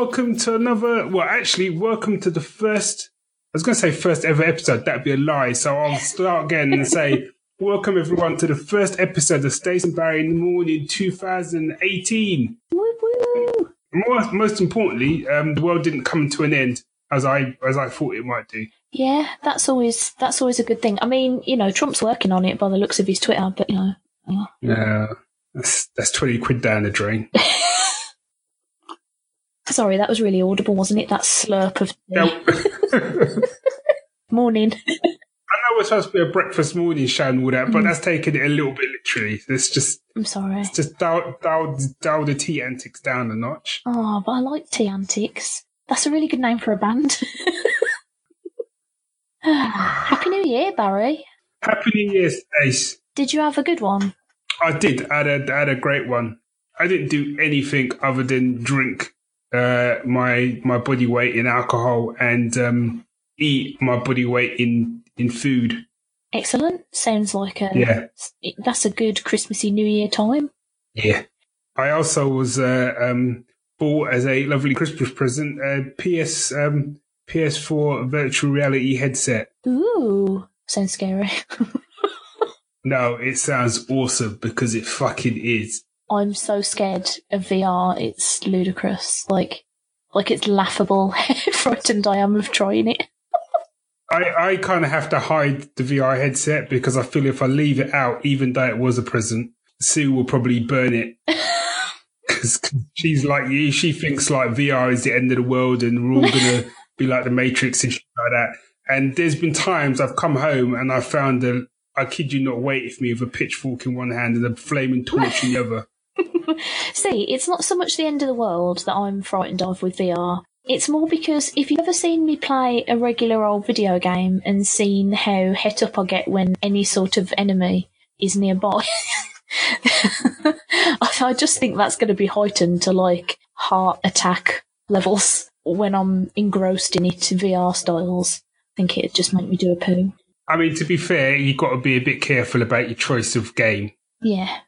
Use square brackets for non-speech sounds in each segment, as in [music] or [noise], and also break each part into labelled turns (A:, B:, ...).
A: Good morning, everyone. Welcome to another. Well, actually, welcome to the first. I was going to say first ever episode. That'd be a lie. So I'll start again and say, [laughs] welcome everyone to the first episode of Stace and Barry in the Morning 2018.
B: Woo woo.
A: More, most importantly, um, the world didn't come to an end as I as I thought it might do.
B: Yeah, that's always that's always a good thing. I mean, you know, Trump's working on it by the looks of his Twitter, but you know, yeah.
A: Yeah, that's that's twenty quid down the drain. [laughs]
B: sorry, that was really audible, wasn't it? That slurp of tea. [laughs] Morning.
A: I know we're supposed to be a breakfast morning show and all that, but mm. that's taking it a little bit literally. It's just
B: I'm sorry.
A: It's just dial, dial, dial the tea antics down a notch.
B: Oh, but I like Tea Antics. That's a really good name for a band. [sighs] Happy New Year, Barry.
A: Happy New Year, Stace.
B: Did you have a good one?
A: I did. I had, a, I had a great one. I didn't do anything other than drink uh, my my body weight in alcohol and um, eat my body weight in in food.
B: Excellent. Sounds like a
A: Yeah.
B: that's a good Christmassy New Year time.
A: Yeah. I also was uh, um, bought as a lovely Christmas present a PS um, PS4 virtual reality headset.
B: Ooh, sounds scary. [laughs]
A: No, it sounds awesome because it fucking is.
B: I'm so scared of VR. It's ludicrous. Like, like it's laughable [laughs] how frightened I am of trying it.
A: I, I kind of have to hide the VR headset because I feel if I leave it out, even though it was a present, Sue will probably burn it. [laughs] Because she's like you. She thinks like VR is the end of the world and we're all going [laughs] to be like the Matrix and shit like that. And there's been times I've come home and I found a, I kid you not, waiting for me with a pitchfork in one hand and a flaming torch in the other. [laughs]
B: See, it's not so much the end of the world that I'm frightened of with VR. It's more because if you've ever seen me play a regular old video game and seen how het up I get when any sort of enemy is nearby, [laughs] I I just think that's going to be heightened to like heart attack levels when I'm engrossed in it VR styles. I think it'd just make me do a poo.
A: I mean, to be fair, you've got to be a bit careful about your choice of game.
B: Yeah.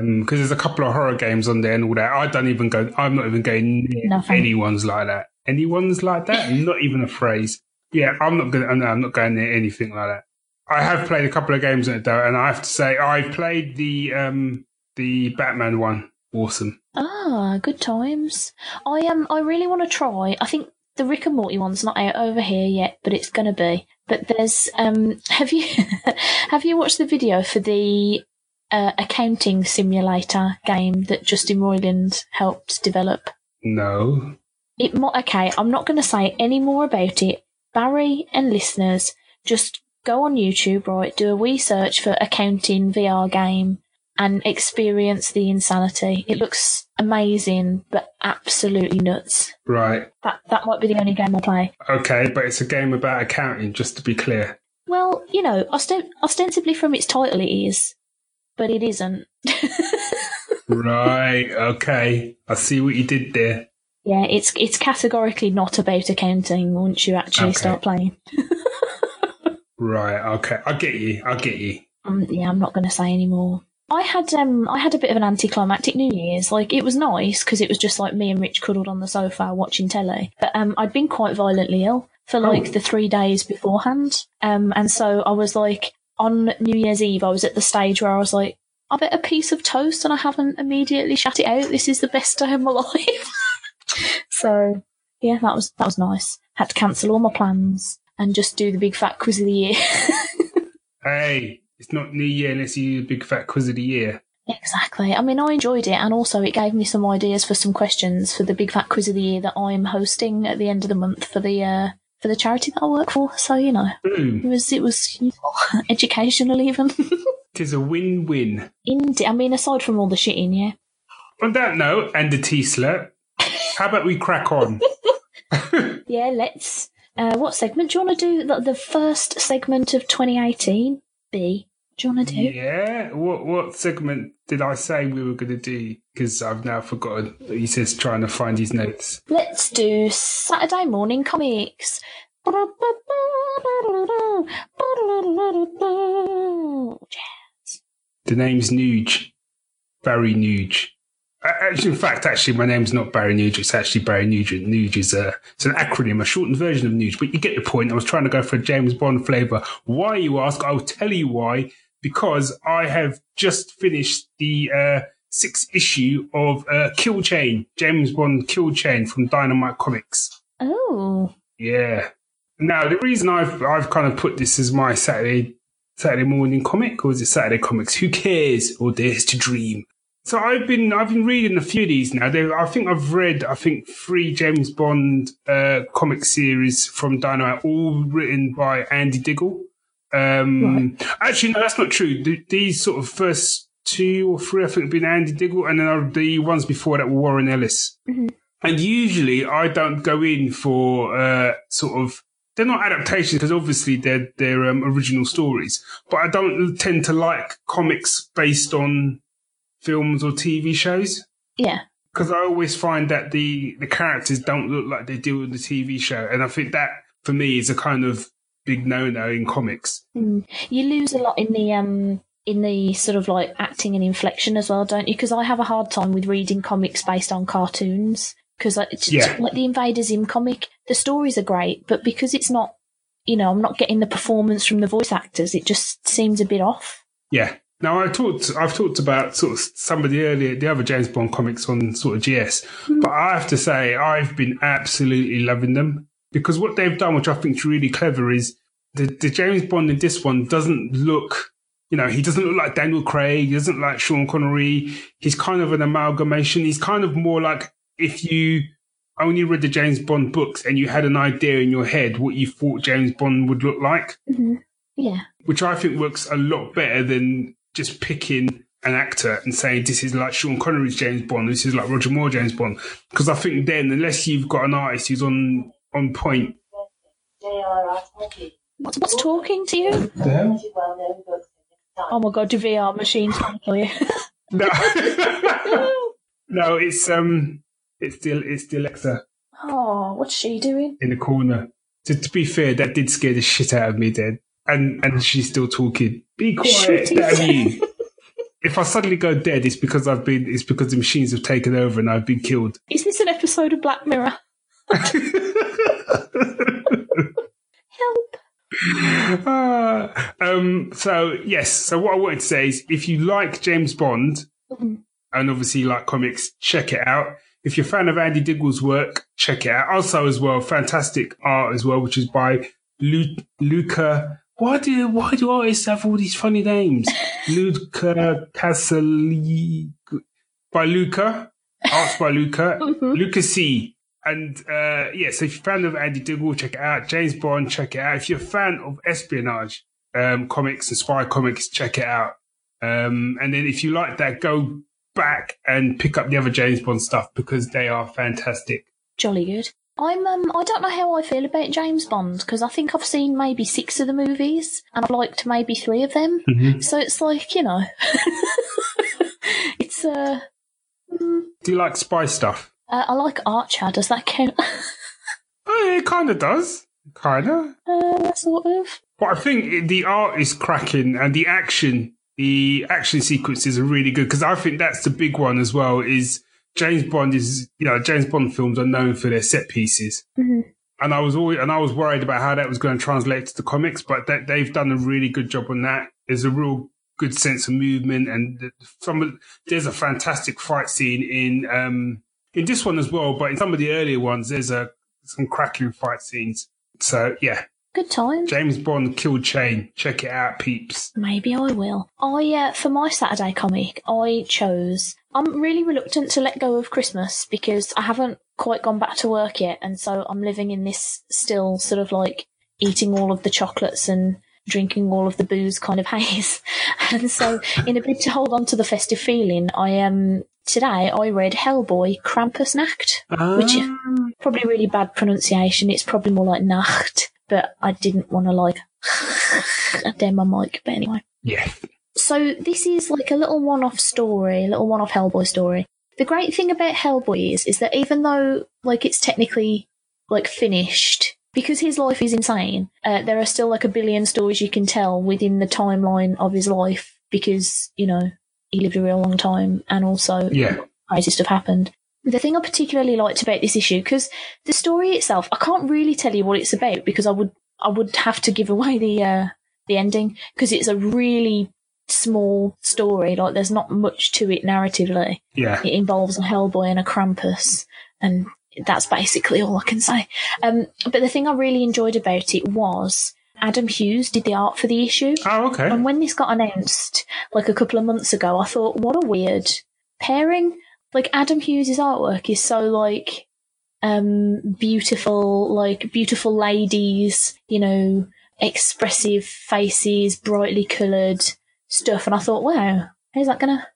A: Because there's a couple of horror games on there and all that. I don't even go. I'm not even going near anyone's like that. Anyone's like that? [laughs] not even a phrase. Yeah, I'm not going. No, I'm not going near anything like that. I have played a couple of games on it though, and I have to say I've played the um the Batman one. Awesome.
B: Ah, good times. I um, I really want to try. I think the Rick and Morty one's not out over here yet, but it's gonna be. But there's um, have you [laughs] have you watched the video for the uh, accounting simulator game that Justin Roiland helped develop?
A: No.
B: It mo- okay. I'm not going to say any more about it. Barry and listeners, just go on YouTube, right? Do a wee search for accounting VR game and experience the insanity. It looks amazing, but absolutely nuts.
A: Right.
B: That that might be the only game I'll play.
A: Okay, but it's a game about accounting. Just to be clear.
B: Well, you know, osten- ostensibly from its title it is, but it isn't.
A: right. Okay. I see what you did there.
B: yeah, it's it's categorically not about accounting once you actually
A: Okay.
B: start playing.
A: Right. Okay. I get you. I get you.
B: um, yeah, I'm not going to say anymore. I had um, I had a bit of an anticlimactic New Year's. Like it was nice because it was just like me and Rich cuddled on the sofa watching telly. But um, I'd been quite violently ill for like
A: Oh.
B: the three days beforehand. Um, and so I was like on New Year's Eve, I was at the stage where I was like, I bet a piece of toast, and I haven't immediately shut it out. This is the best day of my [laughs] life. so yeah, that was that was nice. Had to cancel all my plans and just do the big fat quiz of the year. [laughs]
A: Hey, it's not New Year unless you do the big fat quiz of the year.
B: Exactly. I mean, I enjoyed it, and also it gave me some ideas for some questions for the Big Fat Quiz of the Year that I'm hosting at the end of the month for the uh, for the charity that I work for. So you know, it was it was useful, [laughs] educational even. [laughs]
A: It is a win-win.
B: Indeed. I mean, aside from all the shitting, yeah.
A: On that note, and the tea slurp, how about we crack on? [laughs]
B: Yeah, let's. Uh, what segment do you want to do? The, the first segment of 2018. B. Do you want to do?
A: yeah. What what segment did I say we were going to do? Because I've now forgotten. He says trying to find his notes.
B: Let's do Saturday morning comics.
A: The name's Nuge. Barry Nuge. Actually, in fact, actually, my name's not Barry Nugent. It's actually Barry Nugent. Nuge is a, it's an acronym, a shortened version of Nuge. But you get the point. I was trying to go for a James Bond flavour. Why, you ask? I'll tell you why. Because I have just finished the uh, sixth issue of uh, Kill Chain, James Bond Kill Chain from Dynamite Comics.
B: Oh.
A: Yeah. Now, the reason I've I've kind of put this as my Saturday Saturday morning comic, or is it Saturday comics? Who cares or dares to dream? So I've been I've been reading a few of these now. They, I think I've read I think three James Bond uh, comic series from Dynamite, all written by Andy Diggle. Um, right. Actually, no, that's not true. The, these sort of first two or three, I think, have been Andy Diggle, and then the ones before that were Warren Ellis.
B: Mm-hmm.
A: And usually, I don't go in for uh, sort of they're not adaptations because obviously they're they're um, original stories. But I don't tend to like comics based on films or TV shows.
B: Yeah.
A: Because I always find that the the characters don't look like they do in the TV show, and I think that for me is a kind of big no no in comics.
B: Mm. You lose a lot in the um in the sort of like acting and inflection as well, don't you? Because I have a hard time with reading comics based on cartoons because like,
A: yeah.
B: like the Invader Zim comic, the stories are great, but because it's not, you know, I'm not getting the performance from the voice actors, it just seems a bit off.
A: Yeah. Now I talked, I've talked about sort of some of the earlier, the other James Bond comics on sort of GS, mm. but I have to say I've been absolutely loving them because what they've done, which I think is really clever, is the, the James Bond in this one doesn't look you know, he doesn't look like Daniel Craig. He doesn't like Sean Connery. He's kind of an amalgamation. He's kind of more like if you only read the James Bond books and you had an idea in your head what you thought James Bond would look like.
B: Mm-hmm. Yeah.
A: Which I think works a lot better than just picking an actor and saying this is like Sean Connery's James Bond, this is like Roger Moore James Bond. Because I think then, unless you've got an artist who's on on point.
B: What's, what's talking to you? Oh my god, your VR machine's trying to kill you. [laughs]
A: no. [laughs] no, it's um it's still it's the Alexa.
B: Oh, what's she doing?
A: In the corner. To, to be fair, that did scare the shit out of me then. And and she's still talking. Be quiet, damn [laughs] you. if I suddenly go dead, it's because I've been it's because the machines have taken over and I've been killed.
B: Is this an episode of Black Mirror? [laughs] Help.
A: Uh, um, so yes, so what I wanted to say is if you like James Bond mm-hmm. and obviously you like comics, check it out. If you're a fan of Andy Diggle's work, check it out. Also, as well, fantastic art as well, which is by Lu- Luca. Why do why do artists have all these funny names? [laughs] Luca Casali by Luca, arts by Luca, [laughs] mm-hmm. Luca C. And uh, yeah, so if you're a fan of Andy Diggle, check it out. James Bond, check it out. If you're a fan of espionage um, comics and spy comics, check it out. Um, and then if you like that, go back and pick up the other James Bond stuff because they are fantastic.
B: Jolly good. I'm um I don't know how I feel about James Bond because I think I've seen maybe six of the movies and I've liked maybe three of them.
A: Mm-hmm.
B: So it's like you know, [laughs] it's uh.
A: Mm. Do you like spy stuff?
B: Uh, I like Archer. Does that count? [laughs]
A: oh, it kind of does. Kind of.
B: Uh, sort of.
A: But I think the art is cracking and the action the action sequences are really good because I think that's the big one as well. Is James Bond is you know James Bond films are known for their set pieces,
B: mm-hmm.
A: and I was always and I was worried about how that was going to translate to the comics, but that they've done a really good job on that. There's a real good sense of movement, and some there's a fantastic fight scene in um in this one as well, but in some of the earlier ones there's a some cracking fight scenes. So yeah,
B: Good time.
A: James Bond Kill Chain. Check it out, peeps.
B: Maybe I will. I, uh, for my Saturday comic, I chose. I'm really reluctant to let go of Christmas because I haven't quite gone back to work yet, and so I'm living in this still sort of like eating all of the chocolates and drinking all of the booze kind of [laughs] haze. and so, in a bid to hold on to the festive feeling, I um today I read Hellboy Krampusnacht,
A: um...
B: which is ah. probably really bad pronunciation. It's probably more like Nacht but I didn't want to like [laughs] dare my mic. But anyway.
A: Yeah.
B: So this is like a little one-off story, a little one-off Hellboy story. The great thing about Hellboy is, is that even though like it's technically like finished, because his life is insane, uh, there are still like a billion stories you can tell within the timeline of his life because you know he lived a real long time, and also
A: yeah.
B: crazy stuff happened. The thing I particularly liked about this issue, because the story itself, I can't really tell you what it's about because I would I would have to give away the uh, the ending because it's a really small story. Like there's not much to it narratively.
A: Yeah.
B: It involves a Hellboy and a Krampus, and that's basically all I can say. Um, but the thing I really enjoyed about it was Adam Hughes did the art for the issue.
A: Oh, okay.
B: And when this got announced, like a couple of months ago, I thought, what a weird pairing. Like Adam Hughes' artwork is so like um beautiful, like beautiful ladies, you know, expressive faces, brightly coloured stuff, and I thought, wow, is that gonna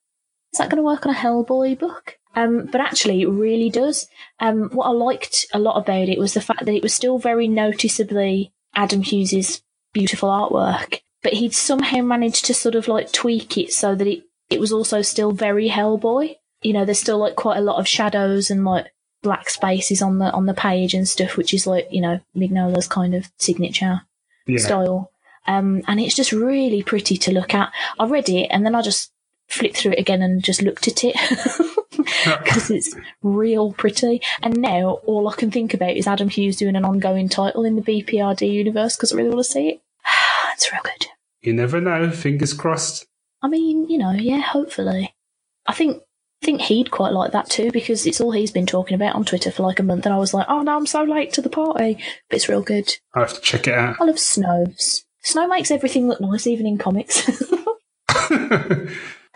B: is that gonna work on a Hellboy book? Um, but actually, it really does. Um, what I liked a lot about it was the fact that it was still very noticeably Adam Hughes's beautiful artwork, but he'd somehow managed to sort of like tweak it so that it, it was also still very Hellboy. You know, there's still like quite a lot of shadows and like black spaces on the on the page and stuff, which is like you know Mignola's kind of signature
A: Yeah.
B: style. Um, and it's just really pretty to look at. I read it and then I just flipped through it again and just looked at it because [laughs] it's real pretty. And now all I can think about is Adam Hughes doing an ongoing title in the BPRD universe because I really want to see it. [sighs] it's real good.
A: You never know. Fingers crossed.
B: I mean, you know, yeah, hopefully. I think I think he'd quite like that too because it's all he's been talking about on Twitter for like a month, and I was like, oh no, I'm so late to the party, but it's real good.
A: I'll have to check it out.
B: I love snows. Snow makes everything look nice, even in comics. [laughs]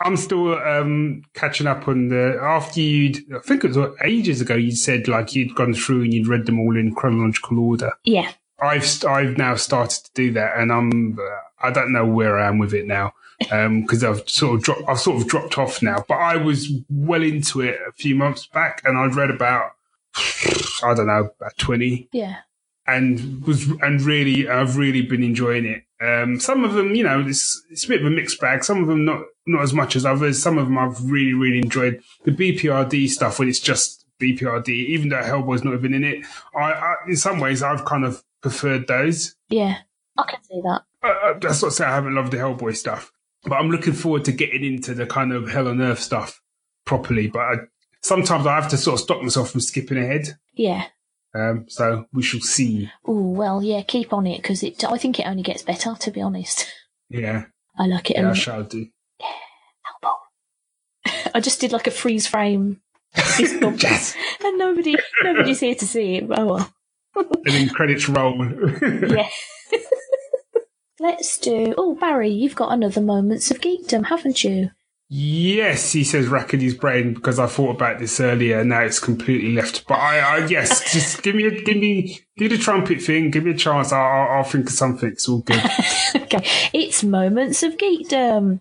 A: I'm still um, catching up on the after you'd I think it was ages ago you said like you'd gone through and you'd read them all in chronological order.
B: yeah,
A: I've I've now started to do that and I'm uh, I don't know where I am with it now because I've sort of dropped I've sort of dropped off now. But I was well into it a few months back and I'd read about [sighs] I don't know about twenty
B: yeah,
A: and was and really I've really been enjoying it. Um, some of them, you know, it's it's a bit of a mixed bag. Some of them not not as much as others. Some of them I've really really enjoyed. The BPRD stuff when it's just BPRD, even though Hellboy's not even in it. I, I in some ways I've kind of preferred those.
B: yeah. I can see that.
A: Uh, that's not to say I haven't loved the Hellboy stuff, but I'm looking forward to getting into the kind of Hell on Earth stuff properly. But I, sometimes I have to sort of stop myself from skipping ahead.
B: Yeah.
A: Um, so we shall see.
B: Oh well, yeah. Keep on it because it. I think it only gets better. To be honest,
A: Yeah,
B: I like it.
A: yeah, I shall do. [laughs]
B: I just did like a freeze frame, [laughs]
A: Yes.
B: and nobody, nobody's here to see it. Oh well. [laughs]
A: and then credits roll.
B: Yeah. Let's do. Oh, Barry, you've got another moments of geekdom, haven't you?
A: Yes, he says, racking his brain because I thought about this earlier. and Now it's completely left. But I, I yes, just give me, a, give me, do the trumpet thing. Give me a chance. I'll, I'll, I'll think of something. It's all good. [laughs]
B: okay, it's moments of geekdom.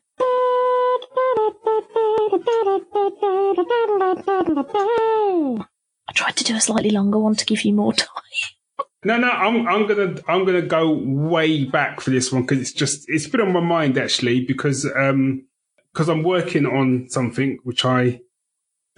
B: I tried to do a slightly longer one to give you more [laughs] time.
A: No, no, I'm, I'm gonna, I'm gonna go way back for this one because it's just, it's been on my mind actually because, um, because I'm working on something which I,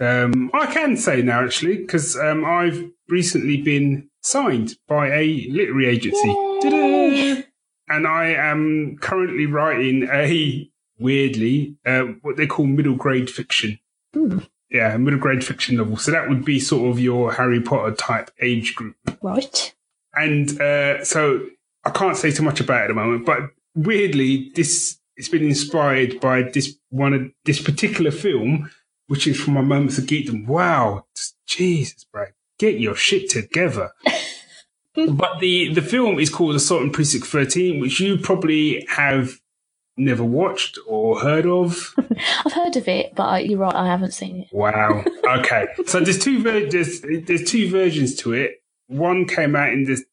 A: um, I can say now actually because um, I've recently been signed by a literary agency. And I am currently writing a weirdly uh, what they call middle grade fiction.
B: Hmm.
A: Yeah, middle grade fiction novel. So that would be sort of your Harry Potter type age group.
B: Right.
A: And uh, so I can't say too much about it at the moment, but weirdly, this it's been inspired by this one of this particular film, which is from my moments of geekdom. Wow, Jesus, bro, get your shit together. [laughs] but the the film is called Assault on Precinct Thirteen, which you probably have never watched or heard of. [laughs]
B: I've heard of it, but I, you're right, I haven't seen it.
A: Wow. [laughs] Okay. so there's two ver- there's there's two versions to it. One came out in the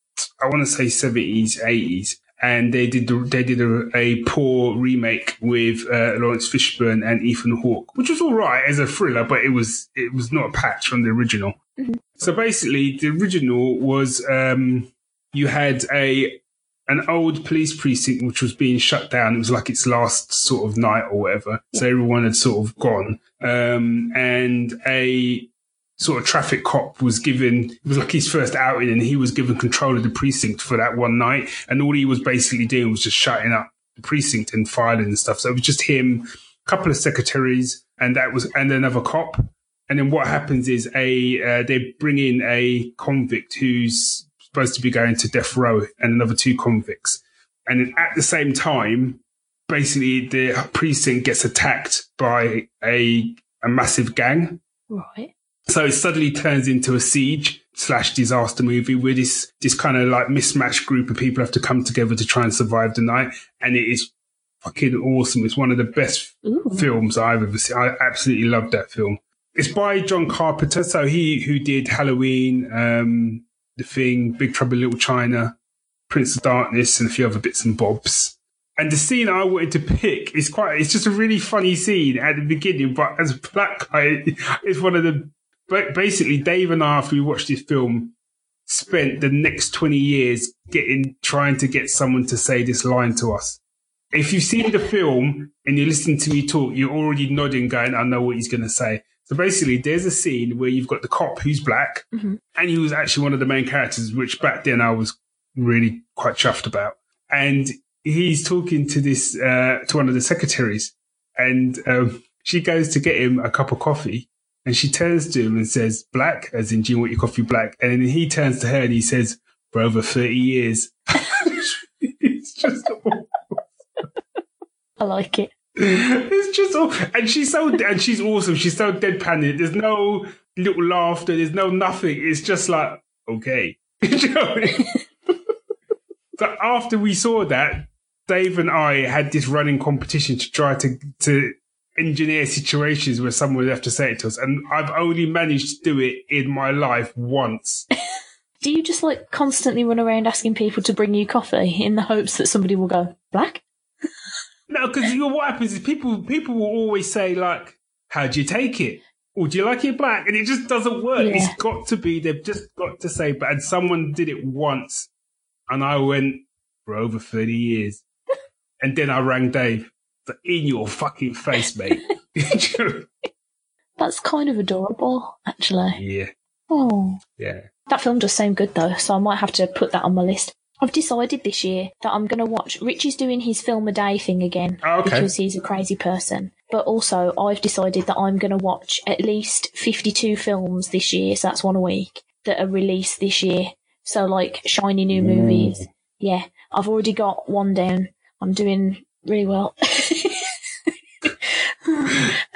A: I want to say 70s, 80s, and they did the, they did a, a poor remake with uh, Laurence Fishburne and Ethan Hawke, which was all right as a thriller, but it was it was not a patch from the original.
B: Mhm.
A: So basically, the original was um, you had a an old police precinct which was being shut down. It was like its last sort of night or whatever. So everyone had sort of gone. Um, and a sort of traffic cop was given, it was like his first outing and he was given control of the precinct for that one night. And all he was basically doing was just shutting up the precinct and filing and stuff. So it was just him, a couple of secretaries and that was, and another cop. And then what happens is a uh, they bring in a convict who's supposed to be going to death row, and another two convicts. And at the same time, basically the precinct gets attacked by a a massive gang.
B: Right.
A: So it suddenly turns into a siege slash disaster movie where this this kind of like mismatched group of people have to come together to try and survive the night, and it is fucking awesome. It's one of the best
B: Ooh.
A: films I've ever seen. I absolutely love that film. It's by John Carpenter, so he who did Halloween, um, The Thing, Big Trouble in Little China, Prince of Darkness, and a few other bits and bobs. And the scene I wanted to pick is quite, it's just a really funny scene at the beginning, but as a black guy, [laughs] it's one of the, but basically Dave and I, after we watched this film, spent the next 20 years getting, trying to get someone to say this line to us. If you've seen the film and you're listening to me talk, you're already nodding going, I know what he's going to say. So basically, there's a scene where you've got the cop who's black,
B: Mhm.
A: and he was actually one of the main characters, which back then I was really quite chuffed about. And he's talking to this uh, to one of the secretaries, and um, she goes to get him a cup of coffee, and she turns to him and says, "Black," as in, "Do you want your coffee black?" And then he turns to her and he says, "For over thirty years." [laughs] it's just
B: I like it.
A: it's just all, and she's so and she's awesome. She's so deadpan. There's no little laughter. There's no nothing. It's just like okay. [laughs] Do you know I mean? so after we saw that, Dave and I had this running competition to try to to engineer situations where someone would have to say it to us, and I've only managed to do it in my life once. [laughs]
B: Do you just like constantly run around asking people to bring you coffee in the hopes that somebody will go black? [laughs]
A: No, because what happens is people people will always say like, "How do you take it?" Or do you like it black? And it just doesn't work.
B: Yeah.
A: It's got to be. They've just got to say. But and someone did it once, and I went for over thirty years, [laughs] and then I rang Dave. In your fucking face, mate. [laughs] [laughs]
B: That's kind of adorable, actually.
A: yeah,
B: Oh.
A: yeah.
B: That film does sound good though, so I might have to put that on my list. I've decided this year that I'm going to watch. Richie's doing his film a day thing again
A: Oh, okay.
B: because he's a crazy person. But also, I've decided that I'm going to watch at least 52 films this year, so that's one a week, that are released this year. So, like, shiny new mm. movies. Yeah, I've already got one down. I'm doing really well. [laughs]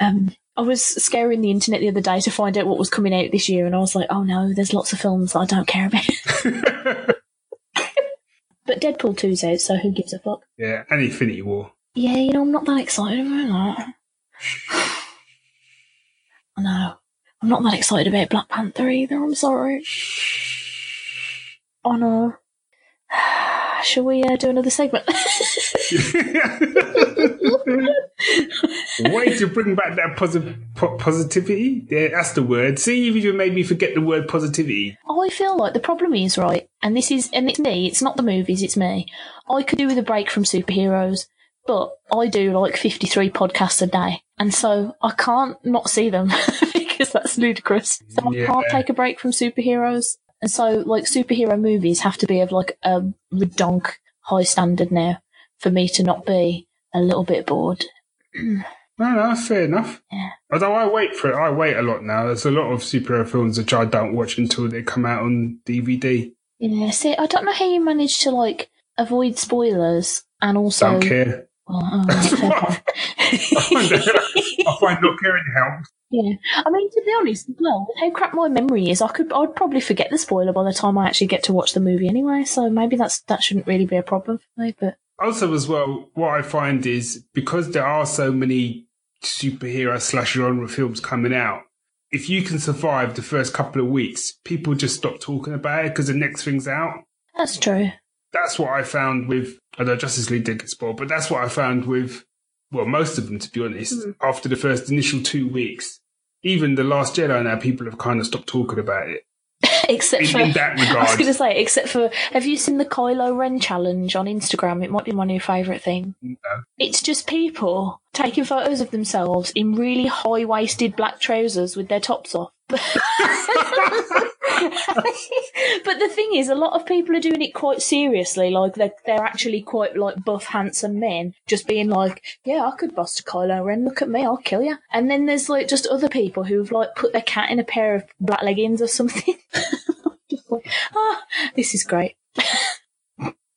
B: um, I was scouring the internet the other day to find out what was coming out this year, and I was like, oh no, there's lots of films that I don't care about. [laughs] [laughs] but Deadpool 2's out, so who gives a fuck?
A: yeah, and Infinity War.
B: Yeah, you know, I'm not that excited about that. [sighs] Know. I'm not that excited about Black Panther either, I'm sorry. [sighs] Oh no. [sighs] Shall we uh, do another segment? [laughs]
A: Way to bring back that posi- po- positivity. Yeah, that's the word. See if you made me forget the word positivity.
B: I feel like the problem is, right, and this is, and it's me, it's not the movies, it's me. I could do with a break from superheroes, but I do like 53 podcasts a day. And so I can't not see them [laughs] because that's ludicrous. So I can't take a break from superheroes. And so, like, superhero movies have to be of like a redonk high standard now for me to not be a little bit bored. [clears throat]
A: No, no, fair enough.
B: Yeah.
A: Although I wait for it, I wait a lot now. There's a lot of superhero films which I don't watch until they come out on DVD.
B: Yeah, see, I don't know how you manage to like avoid spoilers and also.
A: Don't care.
B: Well, oh, oh fair. [laughs]
A: I find not caring helps.
B: Yeah, I mean to be honest, as well, how crap my memory is, I could I'd probably forget the spoiler by the time I actually get to watch the movie anyway. So maybe that's that shouldn't really be a problem for me. But
A: Also, as well, what I find is because there are so many superhero slash genre films coming out, if you can survive the first couple of weeks, people just stop talking about it because the next thing's out.
B: that's true.
A: That's what I found with, although Justice League did get spoiled, but that's what I found with, well, most of them, to be honest, hmm. after the first initial two weeks. Even The Last Jedi now, people have kind of stopped talking about it. [laughs]
B: except
A: In,
B: for
A: in that [laughs]
B: I was going to say, except for have you seen the Kylo Ren challenge on Instagram? It might be my new favourite thing.
A: No.
B: It's just people taking photos of themselves in really high waisted black trousers with their tops off. But the thing is, a lot of people are doing it quite seriously. Like they're they're actually quite like buff, handsome men, just being like, "Yeah, I could bust a Kylo Ren. Look at me, I'll kill you." And then there's like just other people who've like put their cat in a pair of black leggings or something. [laughs] just like, ah, this is great. [laughs]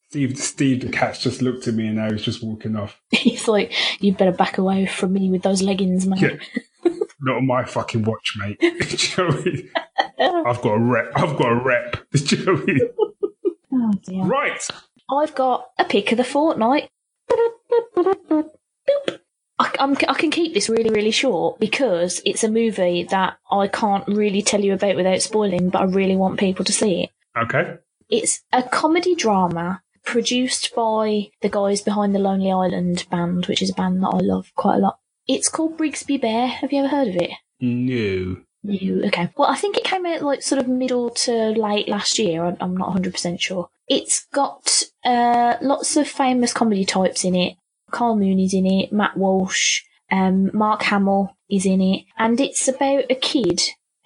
A: Steve, Steve the cat's just looked at me and now he's just walking off.
B: He's like, "You better back away from me with those leggings, man."
A: Yeah. [laughs] Not on my fucking watch, mate. [laughs] You know I mean? I've got a rep. I've got a rep. [laughs] Do you know I mean?
B: Oh dear.
A: Right.
B: I've got a pick of the fortnight. I, I can keep this really, really short because it's a movie that I can't really tell you about without spoiling, but I really want people to see it.
A: Okay.
B: It's a comedy drama produced by the guys behind the Lonely Island band, which is a band that I love quite a lot. It's called Brigsby Bear. Have you ever heard of it?
A: No.
B: You okay? Well, I think it came out like sort of middle to late last year. I'm- I'm not 100 percent sure. It's got uh, lots of famous comedy types in it. Kyle Mooney's in it. Matt Walsh, um, Mark Hamill is in it, and it's about a kid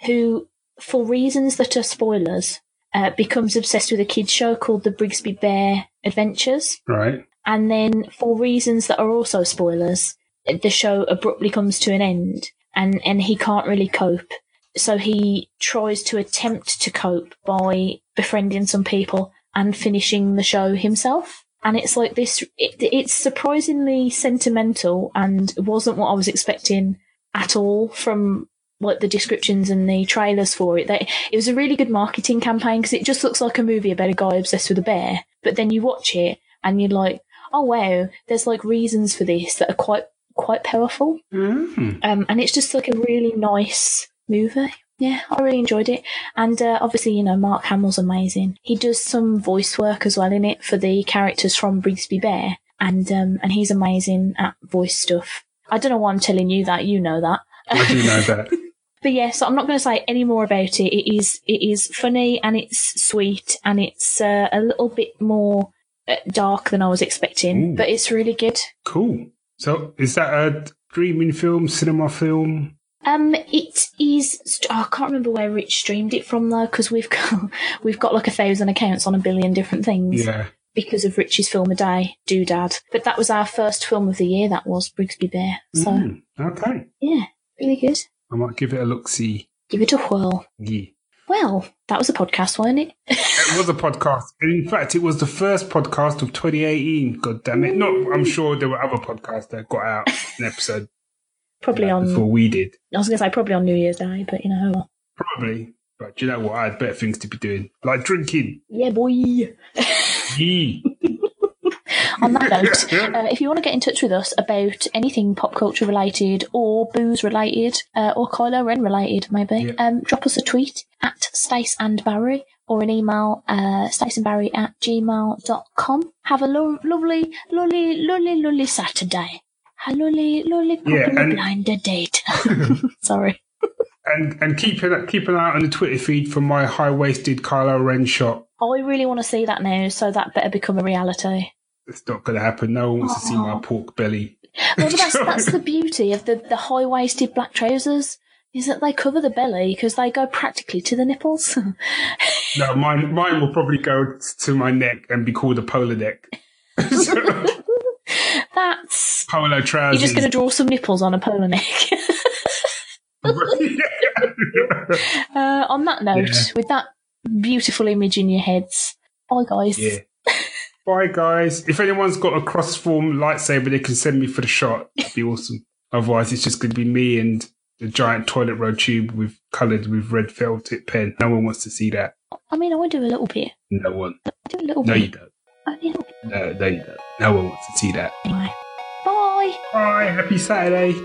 B: who, for reasons that are spoilers, uh, becomes obsessed with a kids show called the Brigsby Bear Adventures.
A: Right.
B: And then, for reasons that are also spoilers, the show abruptly comes to an end and, and he can't really cope. So he tries to attempt to cope by befriending some people and finishing the show himself. And it's like this, it, it's surprisingly sentimental and wasn't what I was expecting at all from like the descriptions and the trailers for it. They, it was a really good marketing campaign because it just looks like a movie about a guy obsessed with a bear. But then you watch it and you're like, oh wow, there's like reasons for this that are quite quite powerful.
A: Mm.
B: Um, and it's just like a really nice movie. Yeah, I really enjoyed it. And uh, obviously, you know, Mark Hamill's amazing. He does some voice work as well in it for the characters from Brigsby Bear, and um, and he's amazing at voice stuff. I don't know why I'm telling you that. You know that.
A: I do know that. [laughs]
B: But yeah, so I'm not going to say any more about it. It is it is funny and it's sweet and it's uh, a little bit more uh, dark than I was expecting,
A: Ooh.
B: but it's really good.
A: Cool. So is that a streaming film, cinema film?
B: Um, it is. Oh, I can't remember where Rich streamed it from though, because we've [laughs] got we've got like a thousand accounts on a billion different things
A: Yeah.
B: because of Rich's film a day, Doodad. But that was our first film of the year. That was Brigsby Bear. So
A: Mm, okay.
B: yeah, really good.
A: I might give it a look see.
B: Give it a whirl.
A: Yeah.
B: Well, that was a podcast, wasn't it?
A: It was a podcast. In fact, it was the first podcast of 2018. God damn it. Not, I'm sure there were other podcasts that got out an episode
B: Probably on.
A: before we did.
B: I was going to say probably on New Year's Day, but you know.
A: Probably. But do you know what? I had better things to be doing. Like drinking.
B: Yeah, boy.
A: Yeah. [laughs]
B: On that note, uh, if you want to get in touch with us about anything pop culture related or booze related uh, or Kylo Ren related, maybe,
A: Yeah.
B: um, drop us a tweet at Stace and Barry or an email, uh, staceandbarry at gmail.com. Have a lo- lovely, lovely, lovely, lovely Saturday. A lovely, lovely,
A: Yeah,
B: couple
A: and-
B: blind date. [laughs] [laughs] Sorry.
A: And and keep an keep an eye out on the Twitter feed for my high waisted Kylo Ren shot.
B: I really want to see that now, so that better become a reality.
A: It's not going to happen. No one wants to see my pork belly.
B: Well, that's that's the [laughs] beauty of the, the high waisted black trousers is that they cover the belly because they go practically to the nipples. [laughs]
A: No, mine mine will probably go to my neck and be called a polar neck. [laughs]
B: That's
A: polo trousers.
B: you're just going to draw some nipples on a polo neck. uh, on that note,
A: Yeah.
B: with that beautiful image in your heads, bye guys.
A: yeah. Bye, guys. If anyone's got a cross form lightsaber, they can send me for the shot. That'd be awesome. Otherwise, it's just going to be me and the giant toilet roll tube with coloured with red velvet pen. No one wants to see that.
B: I mean, I would do a little bit.
A: No one.
B: do a little bit.
A: No,
B: bit.
A: you don't.
B: Little bit.
A: No, no, you don't. No one wants to see that.
B: Anyway, bye.
A: Bye. Happy Saturday.